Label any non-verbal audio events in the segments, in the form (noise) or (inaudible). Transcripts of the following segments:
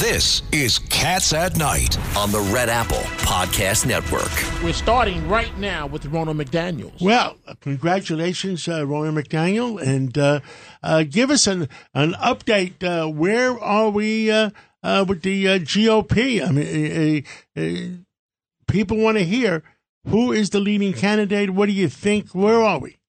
This is Cats at Night on the Red Apple Podcast Network. We're starting right now with Ronald McDaniels. Well, congratulations, uh, Rona McDaniel, and uh, uh, give us an an update. Uh, where are we uh, uh, with the uh, GOP? I mean, uh, uh, people want to hear who is the leading candidate. What do you think? Where are we?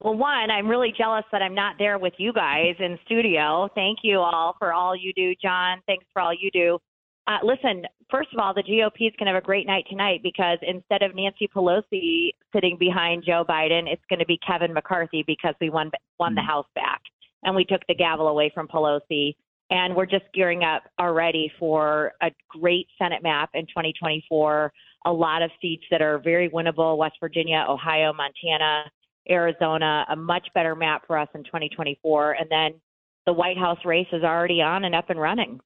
Well, one, I'm really jealous that I'm not there with you guys in studio. Thank you all for all you do, John. Thanks for all you do. Uh, listen, first of all, the GOP is going to have a great night tonight because instead of Nancy Pelosi sitting behind Joe Biden, it's going to be Kevin McCarthy because we won won the House back and we took the gavel away from Pelosi. And we're just gearing up already for a great Senate map in 2024. A lot of seats that are very winnable: West Virginia, Ohio, Montana. Arizona, a much better map for us in 2024. And then the White House race is already on and up and running.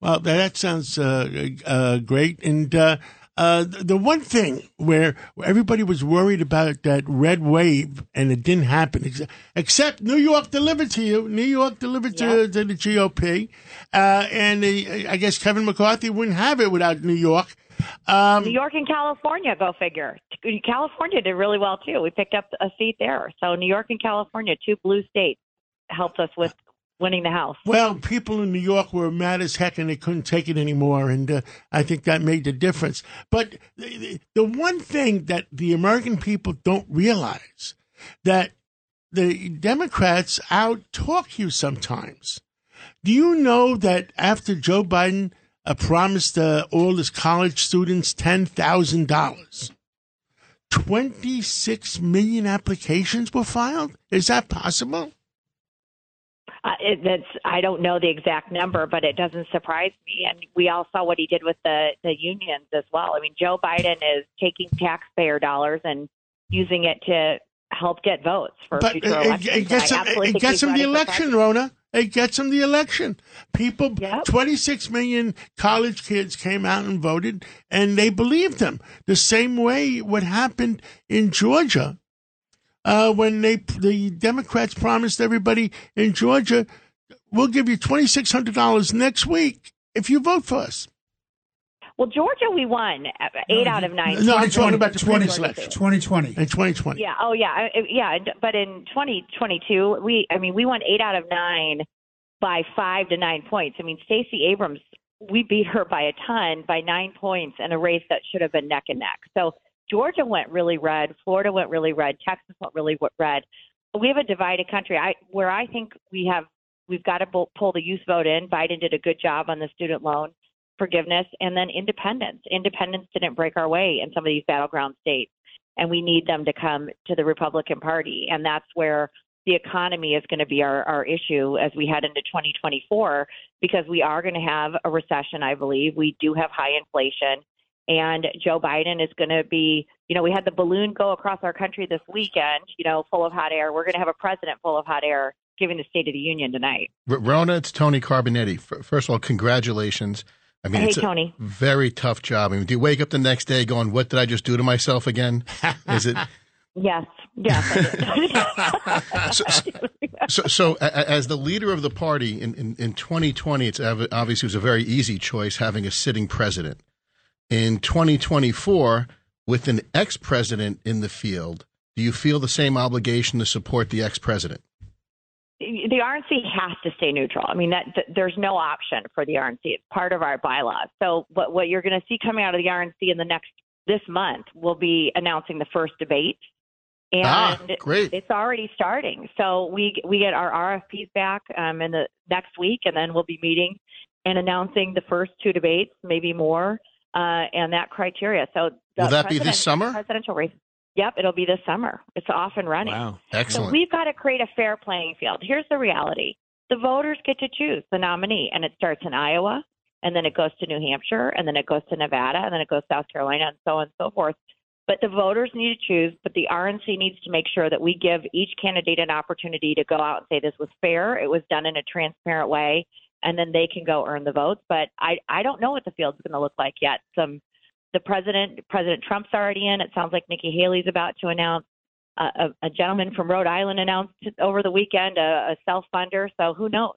Well, that sounds uh, uh, great. And uh, uh, the one thing where everybody was worried about that red wave, and it didn't happen, except New York delivered to you. New York delivered to, Yep. to the GOP. Uh, and uh, I guess Kevin McCarthy wouldn't have it without New York. Um, New York and California, go figure. California did really well too. We picked up a seat there. So New York and California, two blue states, helped us with winning the House. Well, people in New York were mad as heck and they couldn't take it anymore. And uh, I think that made the difference. But the, the one thing that the American people don't realize that the Democrats out talk you sometimes. Do you know that after Joe Biden uh, promised uh, all his college students $10,000, 26 million applications were filed? Is that possible? Uh, it, that's I don't know the exact number, but it doesn't surprise me. And we all saw what he did with the the unions as well. I mean, Joe Biden is taking taxpayer dollars and using it to help get votes for But future it, elections. it gets him, it gets him the election. Rona. It gets him the election. People, Yep. 26 million college kids came out and voted, and they believed him. The same way what happened in Georgia uh, when they the Democrats promised everybody in Georgia, we'll give you $2,600 next week if you vote for us. Well, Georgia, we won uh, eight out of nine. No, I'm talking about the 20, previous election 2020. in 2020. Yeah. Oh, yeah. Yeah. But in 2022, we, I mean, we won eight out of nine by five to nine points. I mean, Stacey Abrams, we beat her by a ton by nine points in a race that should have been neck and neck. So Georgia went really red. Florida went really red. Texas went really red. We have a divided country. I, where I think we have, we've got to pull pull the youth vote in. Biden did a good job on the student loan forgiveness and then independence. Independence didn't break our way in some of these battleground states and we need them to come to the Republican Party. And that's where the economy is going to be our, our issue as we head into 2024 because we are going to have a recession, I believe. We do have high inflation. And Joe Biden is going to be, you know, we had the balloon go across our country this weekend, you know, full of hot air. We're going to have a president full of hot air giving the State of the Union tonight. Rona, it's Tony Carbonetti. First of all, congratulations. I mean, Hey, it's a Tony. very tough job. I mean, do you wake up the next day going, "What did I just do to myself again?" Is it (laughs) Yes, (laughs) yes. So? So, so as the leader of the party in, in, in 2020, it's obviously it was a very easy choice having a sitting president. In 2024, with an ex-president in the field, do you feel the same obligation to support the ex-president? The RNC has to stay neutral. I mean, that th- there's no option for the RNC. It's part of our bylaws. So, what what you're going to see coming out of the RNC in the next this month will be announcing the first debate, and Ah, great. it's already starting. So we we get our RFPs back um, in the next week, and then we'll be meeting and announcing the first two debates, maybe more, uh, and that criteria. So the Will that be this summer? Presidential race. Yep, it'll be this summer. It's off and running. Wow. Excellent. So we've got to create a fair playing field. Here's the reality the voters get to choose the nominee, and it starts in Iowa, and then it goes to New Hampshire, and then it goes to Nevada, and then it goes to South Carolina, and so on and so forth. But the voters need to choose, but the RNC needs to make sure that we give each candidate an opportunity to go out and say this was fair, it was done in a transparent way, and then they can go earn the votes. But I, I don't know what the field's going to look like yet. Some the president, President Trump's already in. It sounds like Nikki Haley's about to announce. Uh, a, a gentleman from Rhode Island announced over the weekend a, a self funder. So who knows?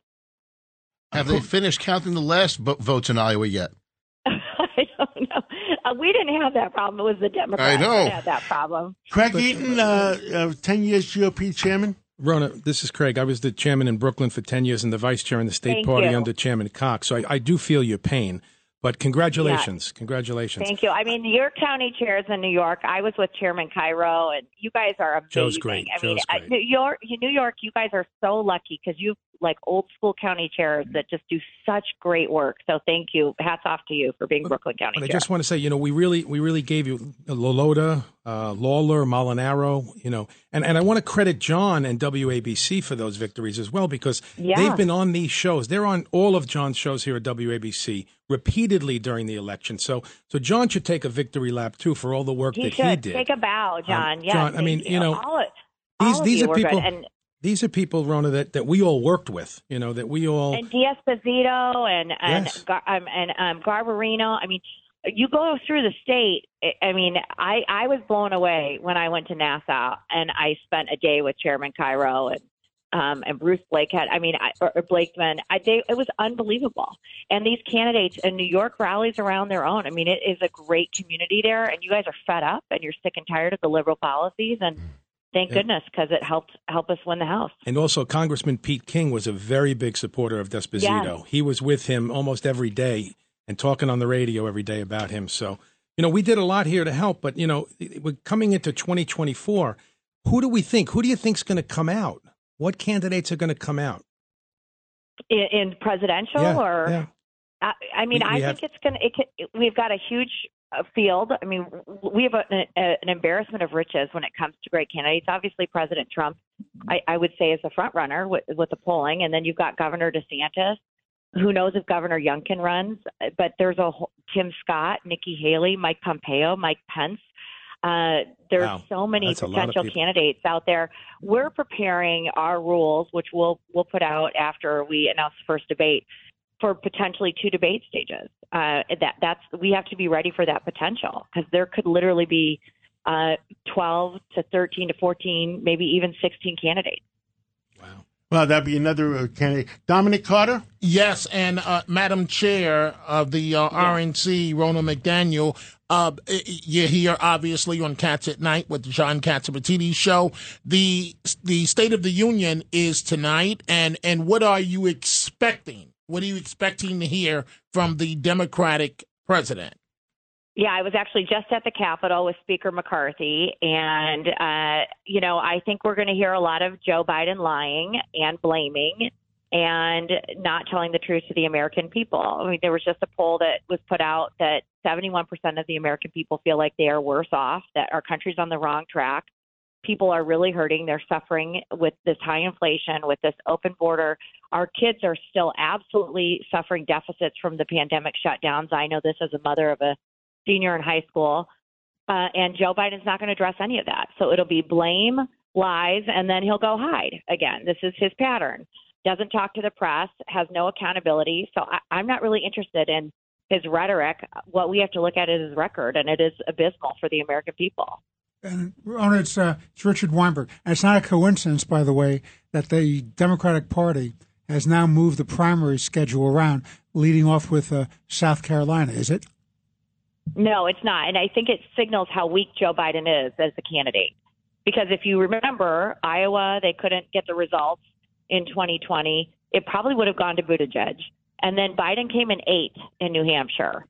Have they finished counting the last vo- votes in Iowa yet? (laughs) I don't know. Uh, we didn't have that problem. It was the Democrats I know. that had that problem. Craig Eaton, uh, uh, 10 years GOP chairman. Rona, this is Craig. I was the chairman in Brooklyn for 10 years and the vice chair in the state Thank party you. under Chairman Cox. So I, I do feel your pain. But congratulations. Congratulations. Thank you. I mean, your county chairs in New York. I was with Chairman Cairo, and you guys are amazing. Joe's great. I mean, Joe's uh, great. New York, New York, you guys are so lucky because you like old school county chairs that just do such great work. So thank you. Hats off to you for being Brooklyn County But I just want to say, you know, we really, we really gave you Lolota, uh, Lawler, Molinaro, you know, and, and I want to credit John and WABC for those victories as well because Yeah. they've been on these shows. They're on all of John's shows here at WABC repeatedly during the election. So, so John should take a victory lap too for all the work he that he did. take a bow, John. Um, yes, John, I mean, you know, all of, these- these you are people- and These are people, Rona, that, that we all worked with. You know, that we all. and D'Esposito and and Yes. Gar, um, and um, Garbarino. I mean, you go through the state. I- mean, I I was blown away when I went to Nassau and I spent a day with Chairman Cairo and um, and Bruce Blakehead. I mean, I, or, or Blakeman. I, they, it was unbelievable. And these candidates in New York rallies around their own. I mean, it is a great community there, and you guys are fed up and you're sick and tired of the liberal policies and. Thank goodness, because it helped help us win the House. And also, Congressman Pete King was a very big supporter of D'Esposito. Yes. He was with him almost every day and talking on the radio every day about him. So, you know, we did a lot here to help. But you know, we're coming into 2024. Who do we think? Who do you think's going to come out? What candidates are going to come out? In, in presidential yeah, or yeah. I, I mean, We- we I have- think it's going to. It can, we've got a huge field. I mean, we have a, a, an embarrassment of riches when it comes to great candidates. Obviously, President Trump, I, I would say, is the front runner with, with the polling, and then you've got Governor DeSantis. Who knows if Governor Youngkin runs? But there's a whole, Tim Scott, Nikki Haley, Mike Pompeo, Mike Pence. Uh, there's Wow. so many That's a lot of potential candidates out there. We're preparing our rules, which we'll we'll put out after we announce the first debate for potentially two debate stages. Uh, that that's we have to be ready for that potential because there could literally be uh, 12 to 13 to 14, maybe even 16 candidates. Wow. Well, that'd be another uh, candidate. Dominic Carter? Yes, and uh, Madam Chair of the uh, RNC, Rona McDaniel, uh, you're here obviously on Cats at Night with the John Catsimatidis show. The the State of the Union is tonight, and and what are you expecting? What are you expecting to hear from the Democratic president? Yeah, I was actually just at the Capitol with Speaker McCarthy, and uh, you know, I think we're going to hear a lot of Joe Biden lying and blaming and not telling the truth to the American people. I mean, there was just a poll that was put out that 71% of the American people feel like they are worse off, that our country's on the wrong track. People are really hurting. They're suffering with this high inflation, with this open border. Our kids are still absolutely suffering deficits from the pandemic shutdowns. I know this as a mother of a senior in high school. Uh, and Joe Biden's not going to address any of that. So it'll be blame, lies, and then he'll go hide again. This is his pattern. Doesn't talk to the press, has no accountability. So I, I'm not really interested in his rhetoric. What we have to look at is his record, and it is abysmal for the American people. And Rona, it's uh, it's Richard Weinberg, and it's not a coincidence, by the way, that the Democratic Party has now moved the primary schedule around, leading off with uh, South Carolina. Is it? No, it's not. And I think it signals how weak Joe Biden is as a candidate. Because if you remember, Iowa, they couldn't get the results in 2020. It probably would have gone to Buttigieg. And then Biden came in eighth in New Hampshire.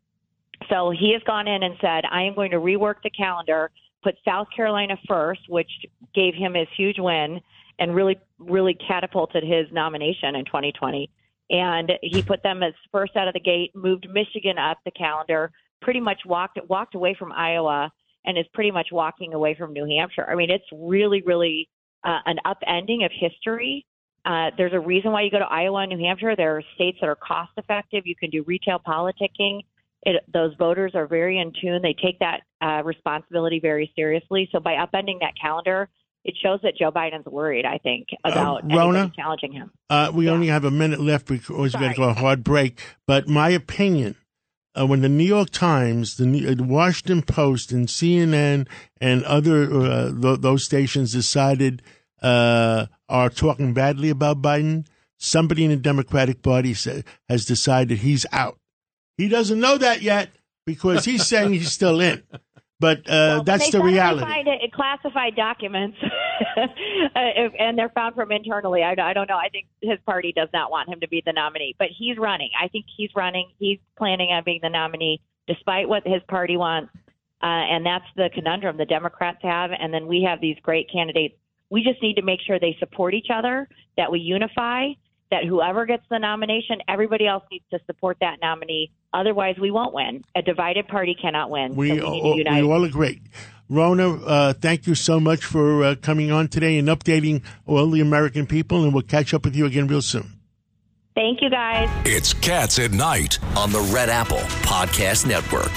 So he has gone in and said, I am going to rework the calendar, put South Carolina first, which gave him his huge win and really, really catapulted his nomination in 2020. And he put them as first out of the gate, moved Michigan up the calendar, pretty much walked walked away from Iowa and is pretty much walking away from New Hampshire. I mean, it's really, really uh, an upending of history. Uh, there's a reason why you go to Iowa and New Hampshire. There are states that are cost effective. You can do retail politicking. It, those voters are very in tune. They take that uh, responsibility very seriously. So by upending that calendar, it shows that Joe Biden's worried. I think about Rona? challenging him. Uh, we Yeah. only have a minute left because we got to go a hard break. But my opinion, uh, when the New York Times, the, New- uh, the Washington Post, and CNN and other uh, th- those stations decided uh, are talking badly about Biden, somebody in the Democratic Party sa- has decided he's out. He doesn't know that yet because he's saying he's still in. (laughs) But uh, Well, that's the said if they reality. Find it, classified documents, (laughs) uh, if- and they're found from internally. I, I don't know. I think his party does not want him to be the nominee, but he's running. I think he's running. He's planning on being the nominee, despite what his party wants. Uh, and that's the conundrum the Democrats have. And then we have these great candidates. We just need to make sure they support each other, that we unify, that whoever gets the nomination, everybody else needs to support that nominee. Otherwise, we won't win. A divided party cannot win. We, so we need all, to unite. we all agree. Rona, uh, thank you so much for uh, coming on today and updating all the American people, and we'll catch up with you again real soon. Thank you, guys. It's Cats at Night on the Red Apple Podcast Network.